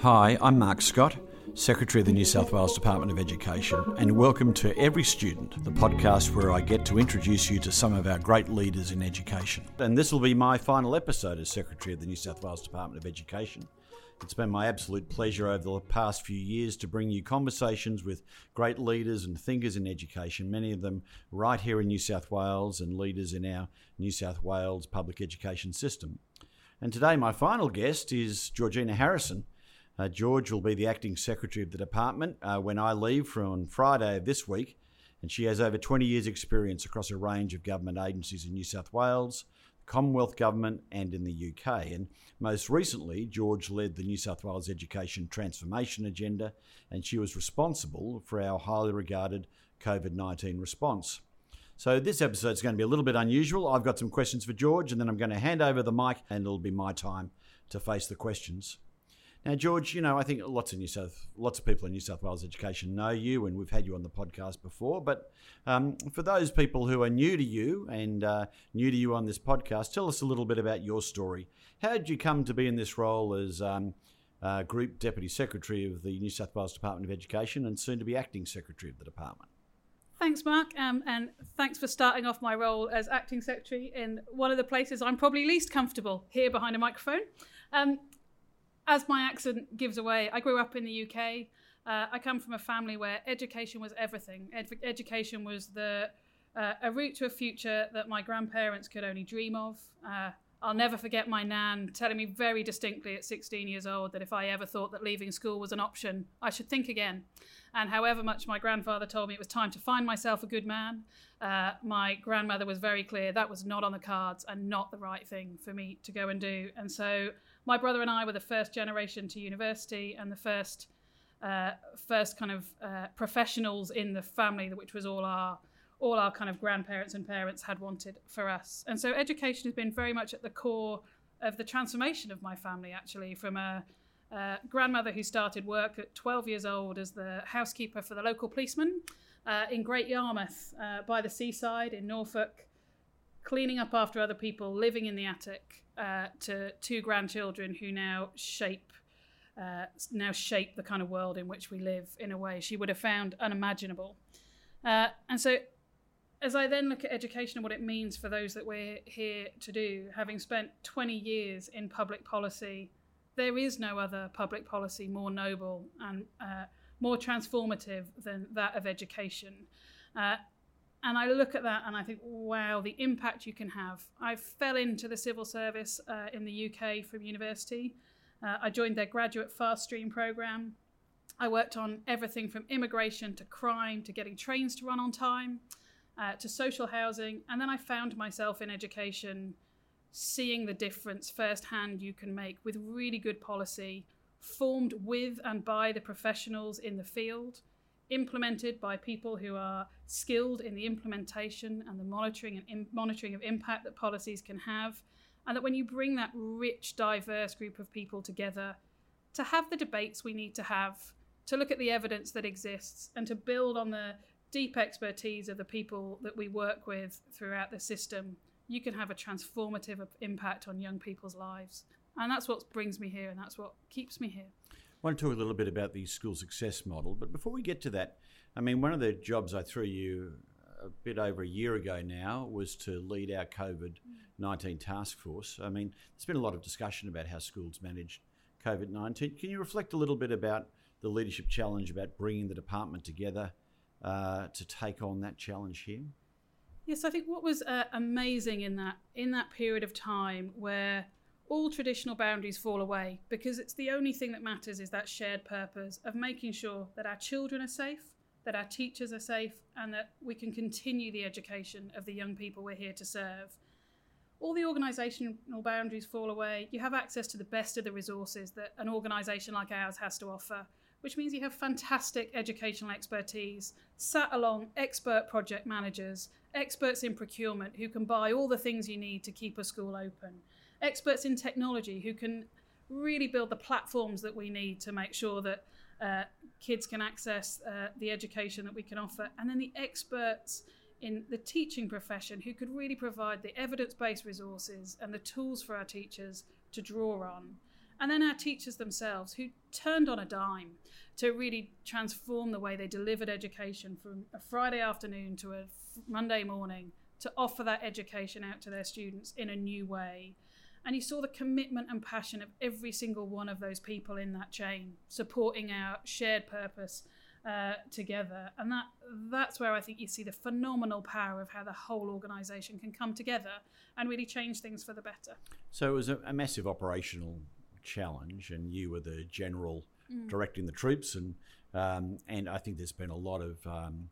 Hi, I'm Mark Scott, Secretary of the New South Wales Department of Education, and welcome to Every Student, the podcast where I get to introduce you to some of our great leaders in education. And this will be my final episode as Secretary of the New South Wales Department of Education. It's been my absolute pleasure over the past few years to bring you conversations with great leaders and thinkers in education, many of them right here in New South Wales and leaders in our New South Wales public education system. And today, my final guest is Georgina Harrisson. Uh, George will be the acting secretary of the department uh, when I leave from Friday of this week, and she has over 20 years' experience across a range of government agencies in New South Wales, Commonwealth Government, and in the UK. And most recently, George led the New South Wales Education Transformation Agenda, and she was responsible for our highly regarded COVID 19 response. So, this episode is going to be a little bit unusual. I've got some questions for George, and then I'm going to hand over the mic, and it'll be my time to face the questions. Now, George, you know, I think lots of New South, lots of people in New South Wales education know you, and we've had you on the podcast before. But um, for those people who are new to you and uh, new to you on this podcast, tell us a little bit about your story. How did you come to be in this role as um, uh, Group Deputy Secretary of the New South Wales Department of Education and soon to be Acting Secretary of the Department? Thanks, Mark, um, and thanks for starting off my role as acting secretary in one of the places I'm probably least comfortable here behind a microphone. Um, as my accent gives away, I grew up in the UK. Uh, I come from a family where education was everything. Ed- education was the uh, a route to a future that my grandparents could only dream of. Uh, I'll never forget my nan telling me very distinctly at 16 years old that if I ever thought that leaving school was an option, I should think again. And however much my grandfather told me it was time to find myself a good man, uh, my grandmother was very clear that was not on the cards and not the right thing for me to go and do. And so my brother and I were the first generation to university and the first uh, first kind of uh, professionals in the family, which was all our all our kind of grandparents and parents had wanted for us. And so education has been very much at the core of the transformation of my family, actually, from a, a grandmother who started work at 12 years old as the housekeeper for the local policeman uh, in Great Yarmouth uh, by the seaside in Norfolk, cleaning up after other people, living in the attic, uh, to two grandchildren who now shape uh, now shape the kind of world in which we live in a way she would have found unimaginable. Uh, and so, as I then look at education and what it means for those that we're here to do, having spent 20 years in public policy, there is no other public policy more noble and uh, more transformative than that of education. And I look at that and I think, wow, the impact you can have. I fell into the civil service uh, in the UK from university. Uh, I joined their graduate fast stream program. I worked on everything from immigration to crime to getting trains to run on time uh, to social housing. And then I found myself in education, seeing the difference firsthand you can make with really good policy, formed with and by the professionals in the field implemented by people who are skilled in the implementation and the monitoring and Im- monitoring of impact that policies can have and that when you bring that rich diverse group of people together to have the debates we need to have to look at the evidence that exists and to build on the deep expertise of the people that we work with throughout the system you can have a transformative impact on young people's lives. And that's what brings me here and that's what keeps me here want to talk a little bit about the school success model, but before we get to that, I mean, one of the jobs I threw you a bit over a year ago now was to lead our COVID 19 task force. I mean, there's been a lot of discussion about how schools managed COVID 19. Can you reflect a little bit about the leadership challenge, about bringing the department together uh, to take on that challenge here? Yes, I think what was uh, amazing in that in that period of time where all traditional boundaries fall away because it's the only thing that matters is that shared purpose of making sure that our children are safe, that our teachers are safe, and that we can continue the education of the young people we're here to serve. All the organisational boundaries fall away. You have access to the best of the resources that an organisation like ours has to offer, which means you have fantastic educational expertise, sat along expert project managers, experts in procurement who can buy all the things you need to keep a school open experts in technology who can really build the platforms that we need to make sure that uh, kids can access uh, the education that we can offer, and then the experts in the teaching profession who could really provide the evidence based resources and the tools for our teachers to draw on. And then our teachers themselves, who turned on a dime to really transform the way they delivered education from a Friday afternoon to a Monday morning to offer that education out to their students in a new way. And you saw the commitment and passion of every single one of those people in that chain, supporting our shared purpose uh, together. And that that's where I think you see the phenomenal power of how the whole organisation can come together and really change things for the better. So it was a, a massive operational challenge, and you were the general mm. directing the troops, and um, and I think there's been a lot of um,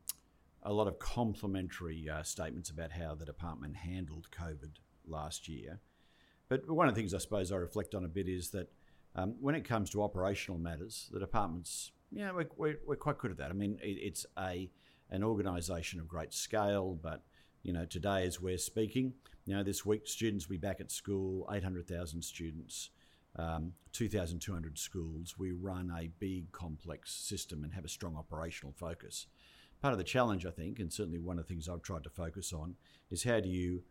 a lot of complimentary uh, statements about how the department handled COVID last year. But one of the things I suppose I reflect on a bit is that um, when it comes to operational matters, the department's yeah we're, we're, we're quite good at that. I mean, it, it's a an organisation of great scale, but you know today as we're speaking, you know this week students will be back at school, eight hundred thousand students. Um, 2,200 schools. We run a big, complex system and have a strong operational focus part of the challenge, I think, and certainly one of the things I've tried to focus on, is how do you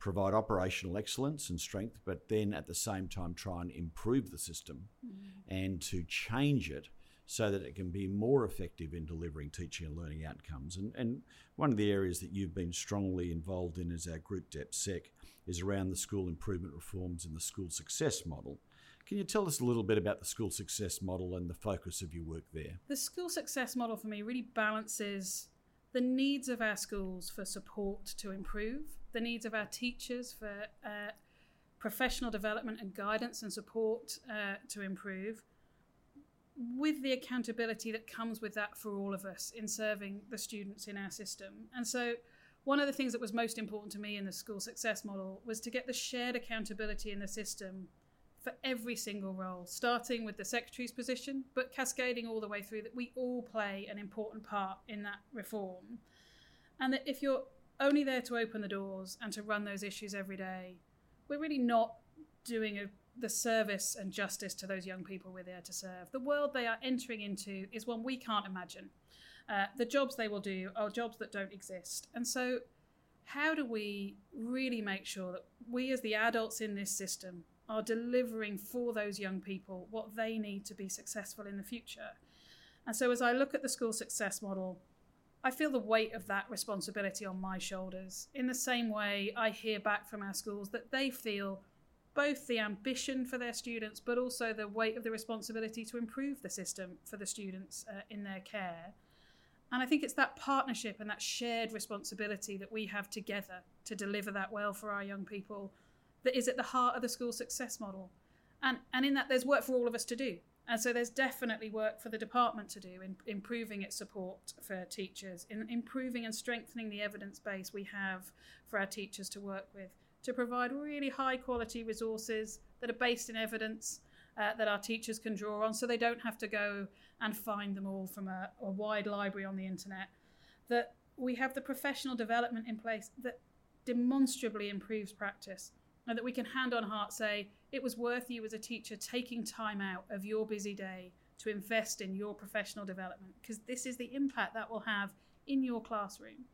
provide operational excellence and strength, but then at the same time try and improve the system mm. and to change it so that it can be more effective in delivering teaching and learning outcomes. And, and one of the areas that you've been strongly involved in as our group DepSec is around the school improvement reforms and the school success model. Can you tell us a little bit about the school success model and the focus of your work there? The school success model for me really balances the needs of our schools for support to improve, the needs of our teachers for uh, professional development and guidance and support uh, to improve, with the accountability that comes with that for all of us in serving the students in our system. And so, one of the things that was most important to me in the school success model was to get the shared accountability in the system for every single role, starting with the secretary's position, but cascading all the way through that we all play an important part in that reform. And that if you're only there to open the doors and to run those issues every day, we're really not doing a, the service and justice to those young people we're there to serve. The world they are entering into is one we can't imagine. Uh, the jobs they will do are jobs that don't exist. And so, how do we really make sure that we, as the adults in this system, are delivering for those young people what they need to be successful in the future. And so, as I look at the school success model, I feel the weight of that responsibility on my shoulders. In the same way, I hear back from our schools that they feel both the ambition for their students, but also the weight of the responsibility to improve the system for the students uh, in their care. And I think it's that partnership and that shared responsibility that we have together to deliver that well for our young people that is at the heart of the school success model. And, and in that, there's work for all of us to do. And so there's definitely work for the department to do in improving its support for teachers, in improving and strengthening the evidence base we have for our teachers to work with, to provide really high quality resources that are based in evidence uh, that our teachers can draw on so they don't have to go and find them all from a, a wide library on the internet. That we have the professional development in place that demonstrably improves practice and that we can hand on heart say it was worth you as a teacher taking time out of your busy day to invest in your professional development because this is the impact that will have in your classroom.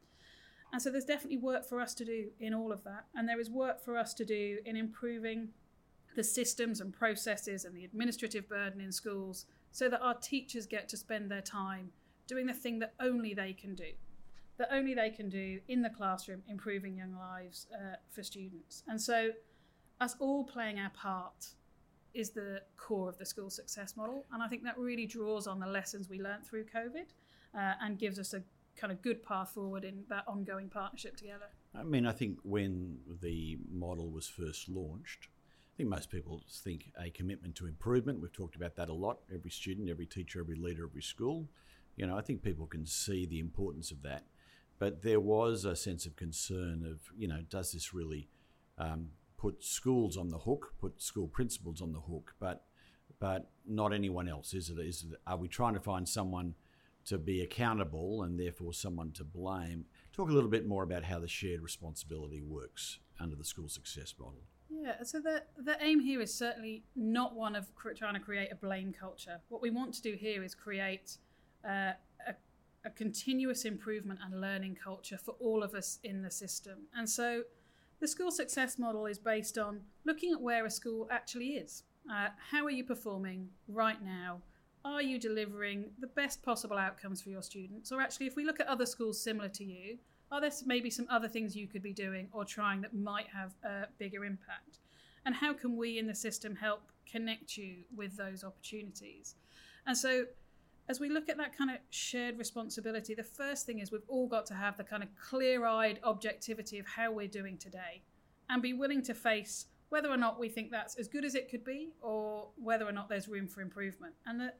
And so there's definitely work for us to do in all of that. And there is work for us to do in improving the systems and processes and the administrative burden in schools so that our teachers get to spend their time doing the thing that only they can do that only they can do in the classroom, improving young lives uh, for students. And so, us all playing our part is the core of the school success model. And I think that really draws on the lessons we learned through COVID uh, and gives us a kind of good path forward in that ongoing partnership together. I mean, I think when the model was first launched, I think most people think a commitment to improvement. We've talked about that a lot. Every student, every teacher, every leader, every school. You know, I think people can see the importance of that. But there was a sense of concern of, you know, does this really um, put schools on the hook, put school principals on the hook, but but not anyone else? Is it? Is it, are we trying to find someone to be accountable and therefore someone to blame? Talk a little bit more about how the shared responsibility works under the school success model. Yeah, so the the aim here is certainly not one of trying to create a blame culture. What we want to do here is create uh, a a continuous improvement and learning culture for all of us in the system. And so the school success model is based on looking at where a school actually is. Uh, how are you performing right now? Are you delivering the best possible outcomes for your students? Or actually, if we look at other schools similar to you, are there maybe some other things you could be doing or trying that might have a bigger impact? And how can we in the system help connect you with those opportunities? And so, as we look at that kind of shared responsibility, the first thing is we've all got to have the kind of clear eyed objectivity of how we're doing today and be willing to face whether or not we think that's as good as it could be or whether or not there's room for improvement. And the,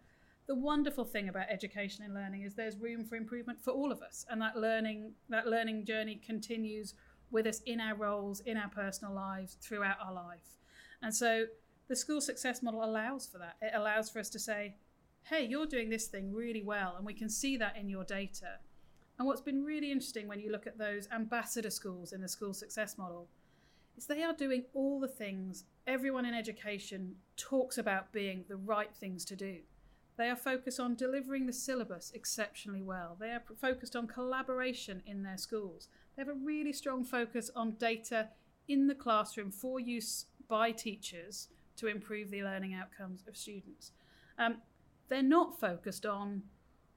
the wonderful thing about education and learning is there's room for improvement for all of us. And that learning that learning journey continues with us in our roles in our personal lives throughout our life. And so the school success model allows for that. It allows for us to say hey you're doing this thing really well and we can see that in your data and what's been really interesting when you look at those ambassador schools in the school success model is they are doing all the things everyone in education talks about being the right things to do they are focused on delivering the syllabus exceptionally well. They are focused on collaboration in their schools. They have a really strong focus on data in the classroom for use by teachers to improve the learning outcomes of students. Um, they're not focused on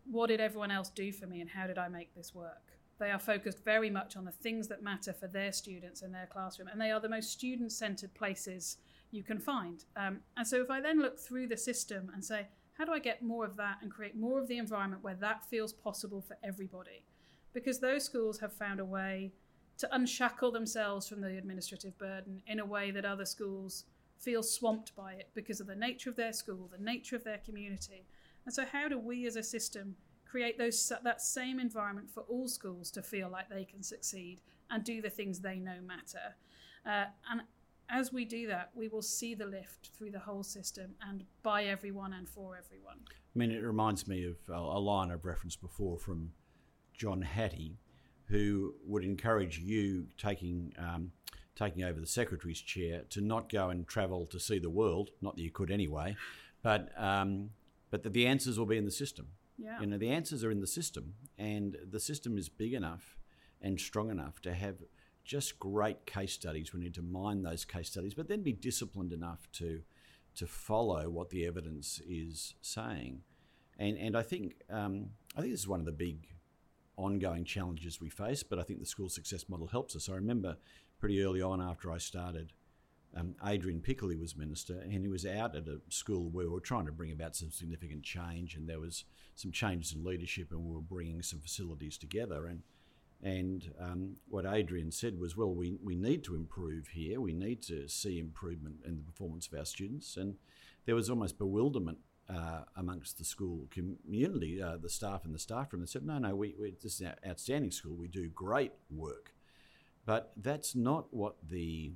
what did everyone else do for me and how did I make this work. They are focused very much on the things that matter for their students in their classroom, and they are the most student centered places you can find. Um, and so, if I then look through the system and say, how do I get more of that and create more of the environment where that feels possible for everybody? Because those schools have found a way to unshackle themselves from the administrative burden in a way that other schools feel swamped by it because of the nature of their school, the nature of their community. And so, how do we as a system create those that same environment for all schools to feel like they can succeed and do the things they know matter? Uh, and as we do that, we will see the lift through the whole system and by everyone and for everyone. I mean, it reminds me of a line I've referenced before from John Hattie, who would encourage you taking um, taking over the secretary's chair to not go and travel to see the world. Not that you could anyway, but um, but that the answers will be in the system. Yeah. You know, the answers are in the system, and the system is big enough and strong enough to have just great case studies. We need to mine those case studies, but then be disciplined enough to to follow what the evidence is saying. And and I think um, I think this is one of the big ongoing challenges we face. But I think the school success model helps us. I remember pretty early on after I started. Um, Adrian Piccoli was minister, and he was out at a school where we were trying to bring about some significant change, and there was some changes in leadership, and we were bringing some facilities together. And and um, what Adrian said was, well, we, we need to improve here. We need to see improvement in the performance of our students. And there was almost bewilderment uh, amongst the school community, uh, the staff and the staff room, They said, no, no, we, we, this is an outstanding school. We do great work. But that's not what the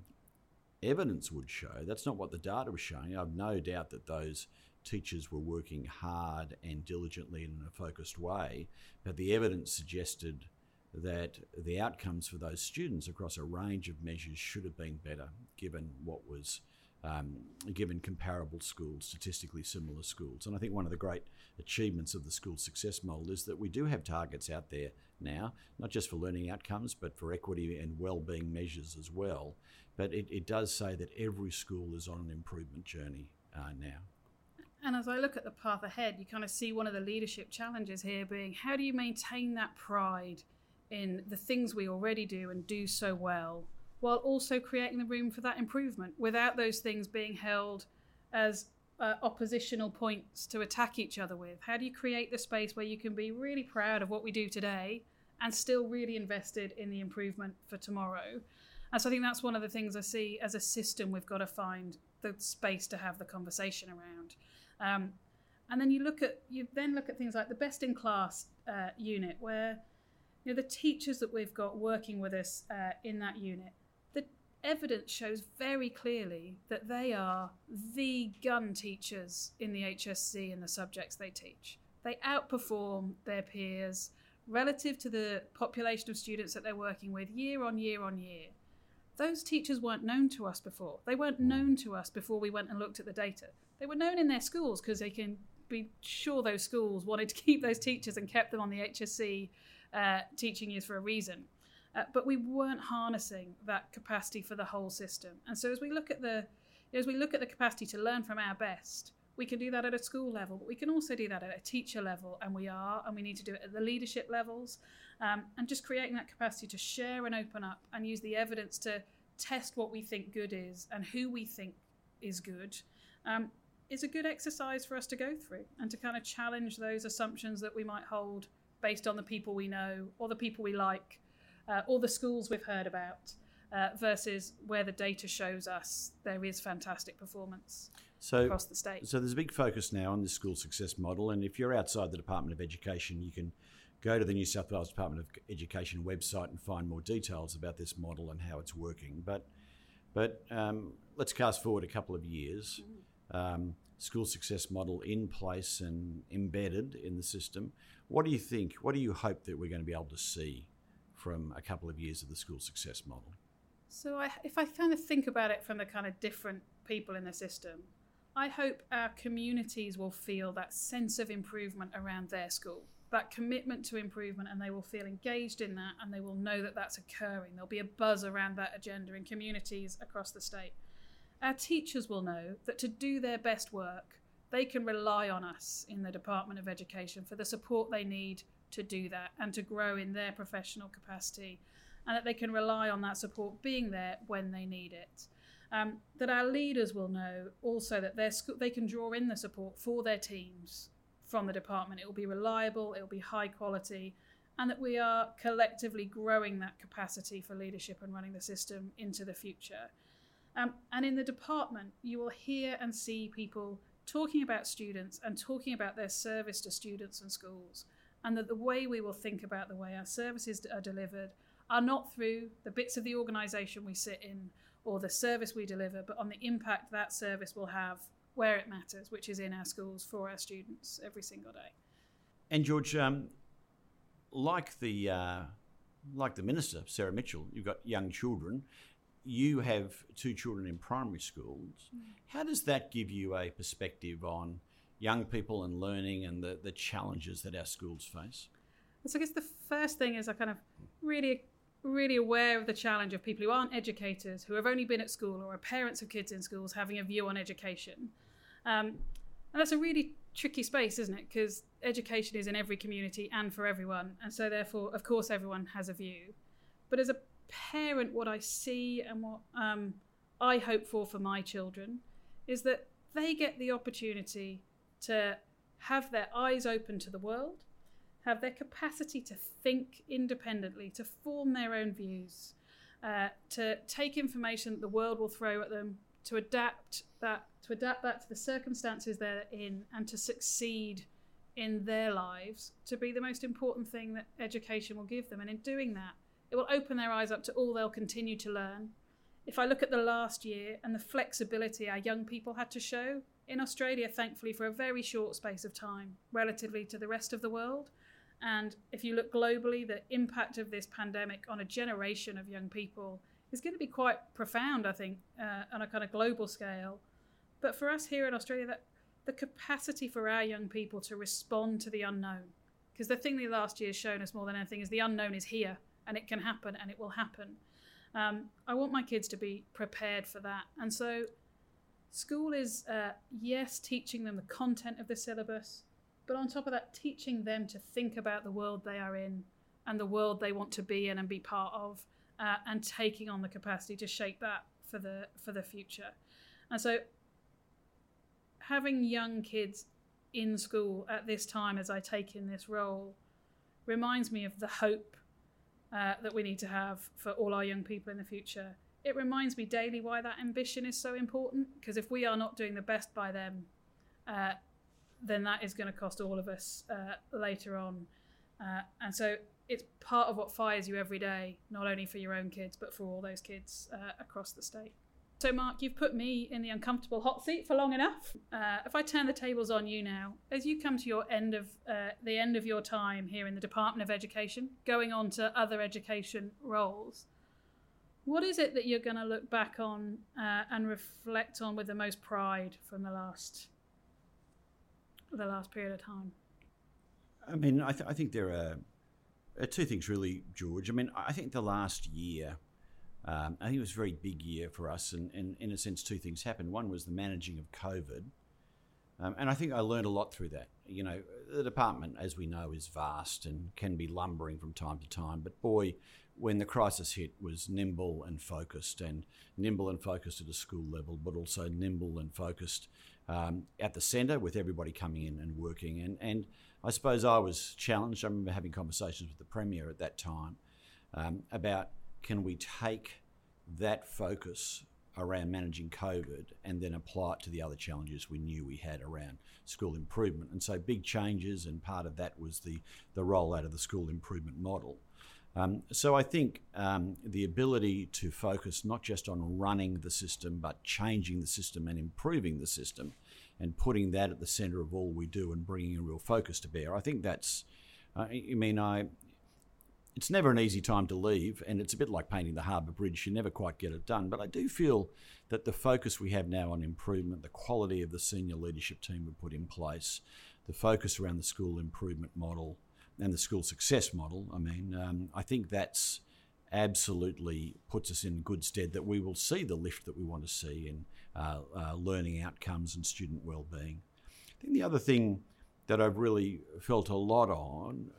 evidence would show. That's not what the data was showing. I've no doubt that those teachers were working hard and diligently in a focused way, but the evidence suggested that the outcomes for those students across a range of measures should have been better given what was um, given comparable schools, statistically similar schools. And I think one of the great achievements of the school success model is that we do have targets out there now, not just for learning outcomes, but for equity and well-being measures as well. But it, it does say that every school is on an improvement journey uh, now. And as I look at the path ahead, you kind of see one of the leadership challenges here being how do you maintain that pride in the things we already do and do so well, while also creating the room for that improvement without those things being held as uh, oppositional points to attack each other with? How do you create the space where you can be really proud of what we do today and still really invested in the improvement for tomorrow? And so I think that's one of the things I see as a system we've got to find the space to have the conversation around. Um, and then you look at you then look at things like the best in class uh, unit where you know, the teachers that we've got working with us uh, in that unit, evidence shows very clearly that they are the gun teachers in the HSC and the subjects they teach. They outperform their peers relative to the population of students that they're working with year on year on year. Those teachers weren't known to us before. They weren't known to us before we went and looked at the data. They were known in their schools because they can be sure those schools wanted to keep those teachers and kept them on the HSC uh, teaching years for a reason. Uh, but we weren't harnessing that capacity for the whole system. And so as we look at the As we look at the capacity to learn from our best, we can do that at a school level, but we can also do that at a teacher level, and we are, and we need to do it at the leadership levels, um, and just creating that capacity to share and open up and use the evidence to test what we think good is and who we think is good. Um, is a good exercise for us to go through and to kind of challenge those assumptions that we might hold based on the people we know or the people we like uh, or the schools we've heard about uh, versus where the data shows us there is fantastic performance so, across the state. So there's a big focus now on the school success model, and if you're outside the Department of Education, you can go to the New South Wales Department of Education website and find more details about this model and how it's working. But but um, let's cast forward a couple of years. Um, school success model in place and embedded in the system. What do you think? What do you hope that we're going to be able to see from a couple of years of the school success model? So, I, if I kind of think about it from the kind of different people in the system, I hope our communities will feel that sense of improvement around their school, that commitment to improvement, and they will feel engaged in that and they will know that that's occurring. There'll be a buzz around that agenda in communities across the state. Our teachers will know that to do their best work, they can rely on us in the Department of Education for the support they need to do that and to grow in their professional capacity, and that they can rely on that support being there when they need it. Um, that our leaders will know also that sc- they can draw in the support for their teams from the department. It will be reliable, it will be high quality, and that we are collectively growing that capacity for leadership and running the system into the future. Um, and in the department, you will hear and see people talking about students and talking about their service to students and schools, and that the way we will think about the way our services are delivered are not through the bits of the organisation we sit in or the service we deliver, but on the impact that service will have where it matters, which is in our schools for our students every single day. And George, um, like the uh, like the minister Sarah Mitchell, you've got young children you have two children in primary schools. Mm. How does that give you a perspective on young people and learning and the, the challenges that our schools face? So I guess the first thing is I kind of really really aware of the challenge of people who aren't educators, who have only been at school or are parents of kids in schools having a view on education. Um, and that's a really tricky space, isn't it? Because education is in every community and for everyone. And so, therefore, of course, everyone has a view. But as a parent, what I see and what um, I hope for for my children is that they get the opportunity to have their eyes open to the world, have their capacity to think independently, to form their own views, uh, to take information that the world will throw at them, to adapt that to adapt that to the circumstances they're in, and to succeed in their lives to be the most important thing that education will give them. And in doing that, it will open their eyes up to all they'll continue to learn. If I look at the last year and the flexibility our young people had to show, in Australia, thankfully, for a very short space of time, relatively to the rest of the world. And if you look globally, the impact of this pandemic on a generation of young people is going to be quite profound, I think, uh, on a kind of global scale. But for us here in Australia, that the capacity for our young people to respond to the unknown, because the thing the last year has shown us more than anything is the unknown is here and it can happen and it will happen. Um, I want my kids to be prepared for that. And so, school is, uh, yes, teaching them the content of the syllabus, but on top of that, teaching them to think about the world they are in and the world they want to be in and be part of, uh, and taking on the capacity to shape that for the for the future. And so, having young kids in school at this time as I take in this role reminds me of the hope uh, that we need to have for all our young people in the future. It reminds me daily why that ambition is so important. Because if we are not doing the best by them, uh, then that is going to cost all of us uh, later on. Uh, and so it's part of what fires you every day, not only for your own kids, but for all those kids uh, across the state. So, Mark, you've put me in the uncomfortable hot seat for long enough. Uh, if I turn the tables on you now, as you come to your end of uh, the end of your time here in the Department of Education, going on to other education roles, what is it that you're going to look back on uh, and reflect on with the most pride from the last the last period of time? I mean, I, th- I think there are, are two things really, George. I mean, I think the last year Um, I think it was a very big year for us, and, and, in a sense, two things happened. One was the managing of COVID, um, and I think I learned a lot through that. You know, the department, as we know, is vast and can be lumbering from time to time. But boy, when the crisis hit, was nimble and focused, and nimble and focused at a school level, but also nimble and focused um, at the centre with everybody coming in and working. And, and I suppose I was challenged. I remember having conversations with the Premier at that time um, about can we take that focus around managing COVID and then apply it to the other challenges we knew we had around school improvement. And so big changes, and part of that was the, the rollout of the school improvement model. Um, so I think um, the ability to focus not just on running the system, but changing the system and improving the system, and putting that at the centre of all we do and bringing a real focus to bear. I think that's. Uh, I mean, I. It's never an easy time to leave, and it's a bit like painting the harbour bridge. You never quite get it done, but I do feel that the focus we have now on improvement, the quality of the senior leadership team we put in place, the focus around the school improvement model, and the school success model. I mean, um, I think that's absolutely puts us in good stead that we will see the lift that we want to see in uh, uh, learning outcomes and student well-being. I think the other thing that I've really felt a lot on,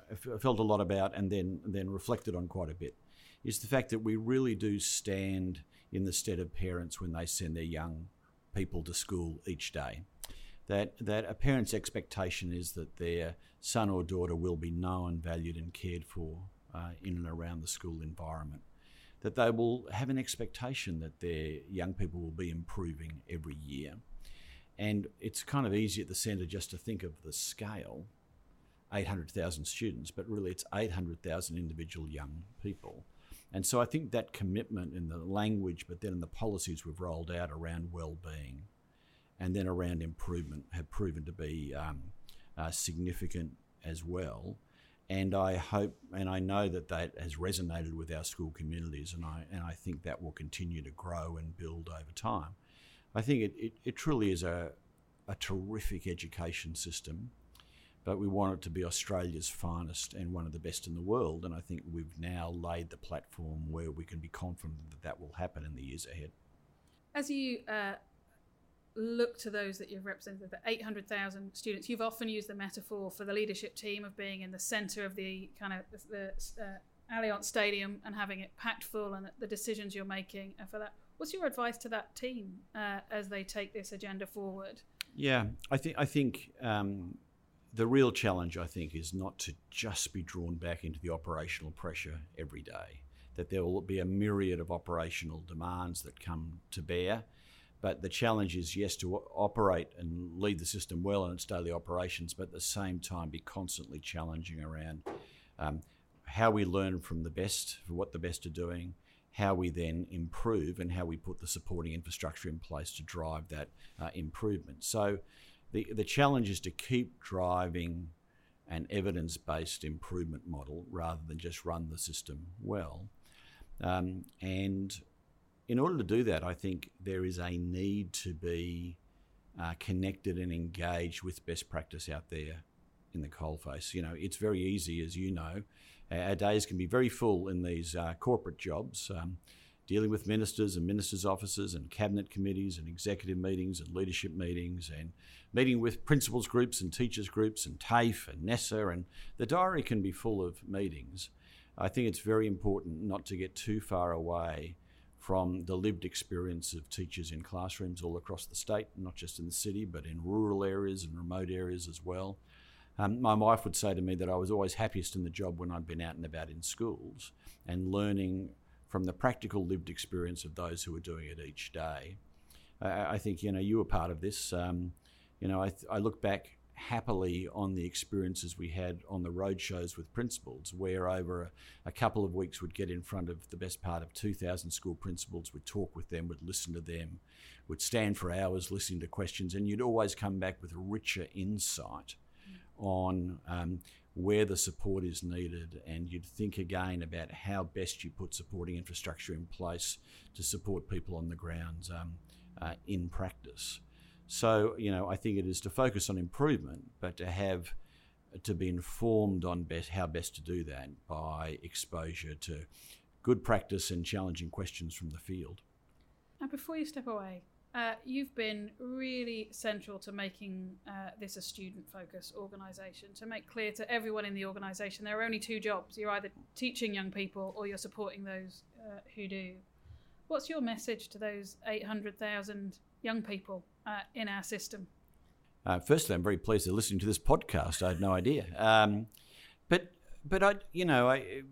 felt a lot about, and then then reflected on quite a bit, is the fact that we really do stand in the stead of parents when they send their young people to school each day that that a parent's expectation is that their son or daughter will be known, valued, and cared for uh, in and around the school environment. That they will have an expectation that their young people will be improving every year. And it's kind of easy at the centre just to think of the scale 800,000 students, but really it's 800,000 individual young people. And so I think that commitment in the language, but then in the policies we've rolled out around well-being, and then around improvement have proven to be um, uh, significant as well. And I hope and I know that that has resonated with our school communities, and I, and I think that will continue to grow and build over time. I think it, it, it truly is a, a terrific education system, but we want it to be Australia's finest and one of the best in the world. And I think we've now laid the platform where we can be confident that that will happen in the years ahead. As you uh, look to those that you've represented, the 800,000 students, you've often used the metaphor for the leadership team of being in the centre of the kind of the, uh, Allianz Stadium and having it packed full and the decisions you're making. And for that, what's your advice to that team uh, as they take this agenda forward? Yeah, I think I think um, the real challenge I think is not to just be drawn back into the operational pressure every day. That there will be a myriad of operational demands that come to bear but the challenge is, yes, to operate and lead the system well in its daily operations, but at the same time be constantly challenging around um, how we learn from the best, for what the best are doing, how we then improve, and how we put the supporting infrastructure in place to drive that uh, improvement. So the, the challenge is to keep driving an evidence based improvement model rather than just run the system well. Um, and in order to do that, I think there is a need to be uh, connected and engaged with best practice out there in the coalface. You know, it's very easy, as you know, our days can be very full in these uh, corporate jobs, um, dealing with ministers and ministers' offices and cabinet committees and executive meetings and leadership meetings and meeting with principals groups and teachers groups and TAFE and NESA, and the diary can be full of meetings. I think it's very important not to get too far away from the lived experience of teachers in classrooms all across the state, not just in the city, but in rural areas and remote areas as well. Um, my wife would say to me that I was always happiest in the job when I'd been out and about in schools and learning from the practical lived experience of those who were doing it each day. I think you know you were part of this. Um, you know, I, th- I look back happily on the experiences we had on the road shows with principals, where over a, a, couple of weeks we'd get in front of the best part of 2,000 school principals, we'd talk with them, we'd listen to them, we'd stand for hours listening to questions, and you'd always come back with richer insight on um, where the support is needed, and you'd think again about how best you put supporting infrastructure in place to support people on the grounds um, uh, in practice. So, you know, I think it is to focus on improvement, but to have to be informed on best, how best to do that by exposure to good practice and challenging questions from the field. And before you step away, uh, you've been really central to making uh, this a student focused organisation, to make clear to everyone in the organisation there are only two jobs. You're either teaching young people or you're supporting those uh, who do. What's your message to those 800,000 young people uh, in our system? Uh, firstly, I'm very pleased they're listening to this podcast. I had no idea. Um, but, but I, you know, I,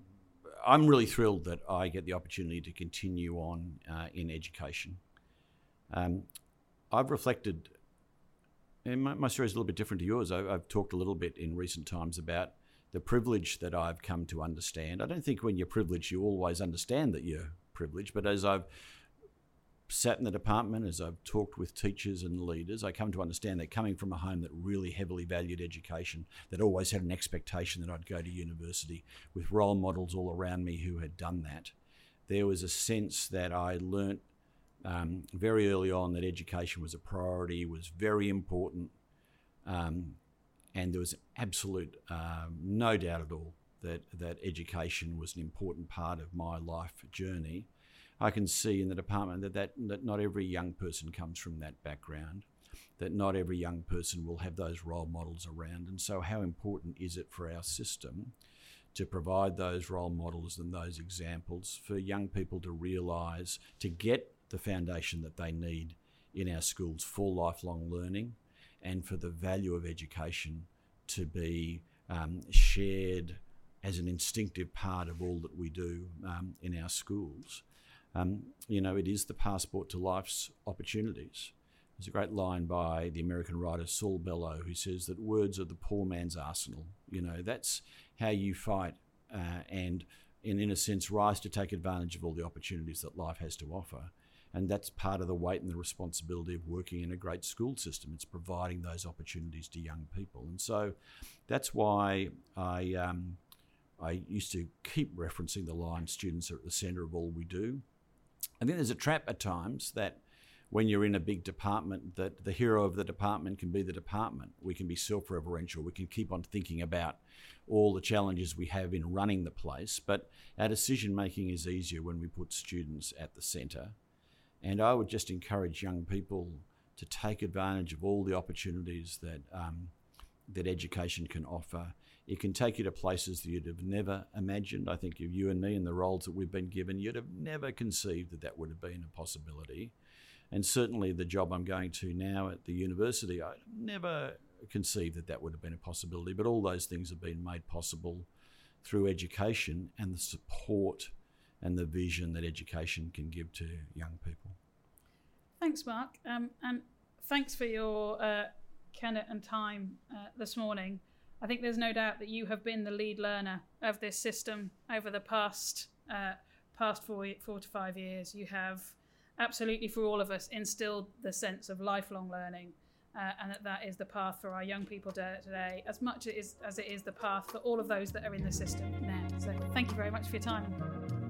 I'm really thrilled that I get the opportunity to continue on uh, in education. Um, I've reflected, and my, my, story is a little bit different to yours. I, I've talked a little bit in recent times about the privilege that I've come to understand. I don't think when you're privileged, you always understand that you're privileged, but as I've sat in the department, as I've talked with teachers and leaders, I come to understand that coming from a home that really heavily valued education, that always had an expectation that I'd go to university with role models all around me who had done that, there was a sense that I learnt um, very early on that education was a priority, was very important, um, and there was absolute um, no doubt at all that that education was an important part of my life journey. I can see in the department that, that that not every young person comes from that background, that not every young person will have those role models around, and so how important is it for our system? to provide those role models and those examples for young people to realise, to get the foundation that they need in our schools for lifelong learning and for the value of education to be um, shared as an instinctive part of all that we do um, in our schools. Um, you know, it is the passport to life's opportunities. There's a great line by the American writer Saul Bellow who says that words are the poor man's arsenal. You know, that's how you fight uh, and, and, in a sense, rise to take advantage of all the opportunities that life has to offer. And that's part of the weight and the responsibility of working in a great school system. It's providing those opportunities to young people. And so that's why I, um, I used to keep referencing the line students are at the centre of all we do. I think there's a trap at times that when you're in a big department that the hero of the department can be the department. We can be self-referential. We can keep on thinking about all the challenges we have in running the place, but our decision making is easier when we put students at the centre and I would just encourage young people to take advantage of all the opportunities that um, that education can offer. It can take you to places that you'd have never imagined. I think of you and me and the roles that we've been given, you'd have never conceived that that would have been a possibility. And certainly the job I'm going to now at the university, I never conceived that that would have been a possibility. But all those things have been made possible through education and the support and the vision that education can give to young people. Thanks, Mark. Um, and thanks for your uh, and time uh, this morning. I think there's no doubt that you have been the lead learner of this system over the past uh, past four, four to five years. You have absolutely, for all of us, instilled the sense of lifelong learning, uh, and that that is the path for our young people today, as much as it is, as it is the path for all of those that are in the system now. So, thank you very much for your time.